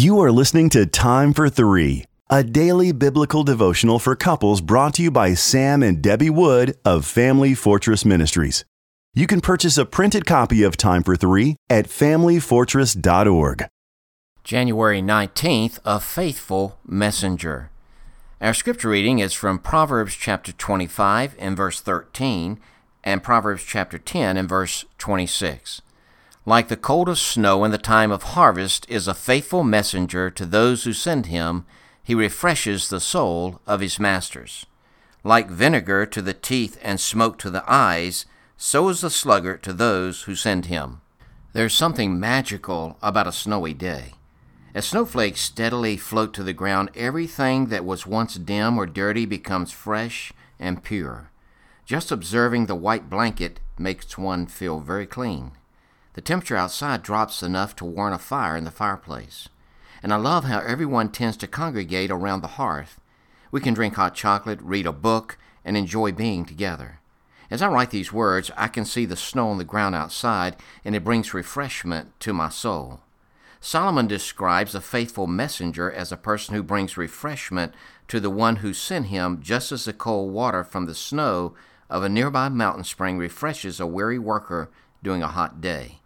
You are listening to Time for Three, a daily biblical devotional for couples brought to you by Sam and Debbie Wood of Family Fortress Ministries. You can purchase a printed copy of Time for Three at familyfortress.org. January 19th, a faithful messenger. Our scripture reading is from Proverbs chapter 25 and verse 13 and Proverbs chapter 10 and verse 26. Like the coldest snow in the time of harvest is a faithful messenger to those who send him, he refreshes the soul of his masters. Like vinegar to the teeth and smoke to the eyes, so is the sluggard to those who send him. There's something magical about a snowy day. As snowflakes steadily float to the ground, everything that was once dim or dirty becomes fresh and pure. Just observing the white blanket makes one feel very clean. The temperature outside drops enough to warrant a fire in the fireplace. And I love how everyone tends to congregate around the hearth. We can drink hot chocolate, read a book, and enjoy being together. As I write these words, I can see the snow on the ground outside, and it brings refreshment to my soul. Solomon describes a faithful messenger as a person who brings refreshment to the one who sent him, just as the cold water from the snow of a nearby mountain spring refreshes a weary worker during a hot day.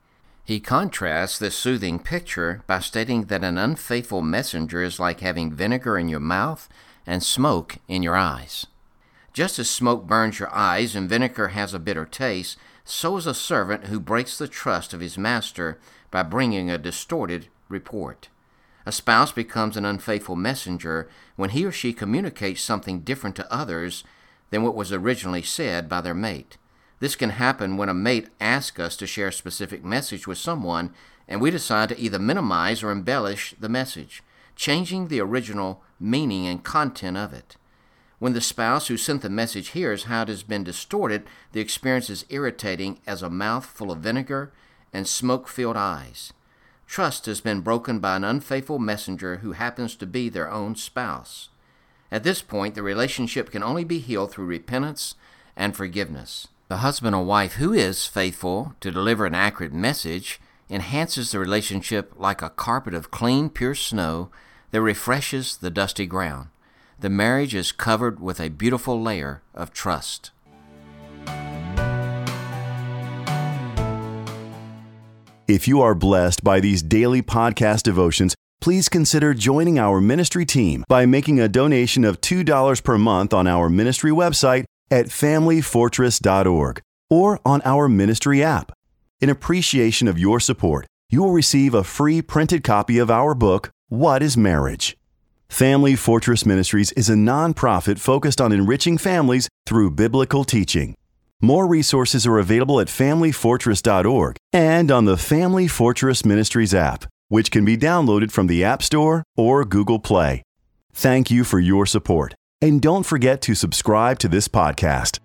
He contrasts this soothing picture by stating that an unfaithful messenger is like having vinegar in your mouth and smoke in your eyes. Just as smoke burns your eyes and vinegar has a bitter taste, so is a servant who breaks the trust of his master by bringing a distorted report. A spouse becomes an unfaithful messenger when he or she communicates something different to others than what was originally said by their mate. This can happen when a mate asks us to share a specific message with someone and we decide to either minimize or embellish the message, changing the original meaning and content of it. When the spouse who sent the message hears how it has been distorted, the experience is irritating as a mouth full of vinegar and smoke filled eyes. Trust has been broken by an unfaithful messenger who happens to be their own spouse. At this point, the relationship can only be healed through repentance and forgiveness. The husband or wife who is faithful to deliver an accurate message enhances the relationship like a carpet of clean, pure snow that refreshes the dusty ground. The marriage is covered with a beautiful layer of trust. If you are blessed by these daily podcast devotions, please consider joining our ministry team by making a donation of $2 per month on our ministry website at familyfortress.org or on our ministry app. In appreciation of your support, you will receive a free printed copy of our book, What is Marriage? Family Fortress Ministries is a nonprofit focused on enriching families through biblical teaching. More resources are available at familyfortress.org and on the Family Fortress Ministries app, which can be downloaded from the App Store or Google Play. Thank you for your support, and don't forget to subscribe to this podcast.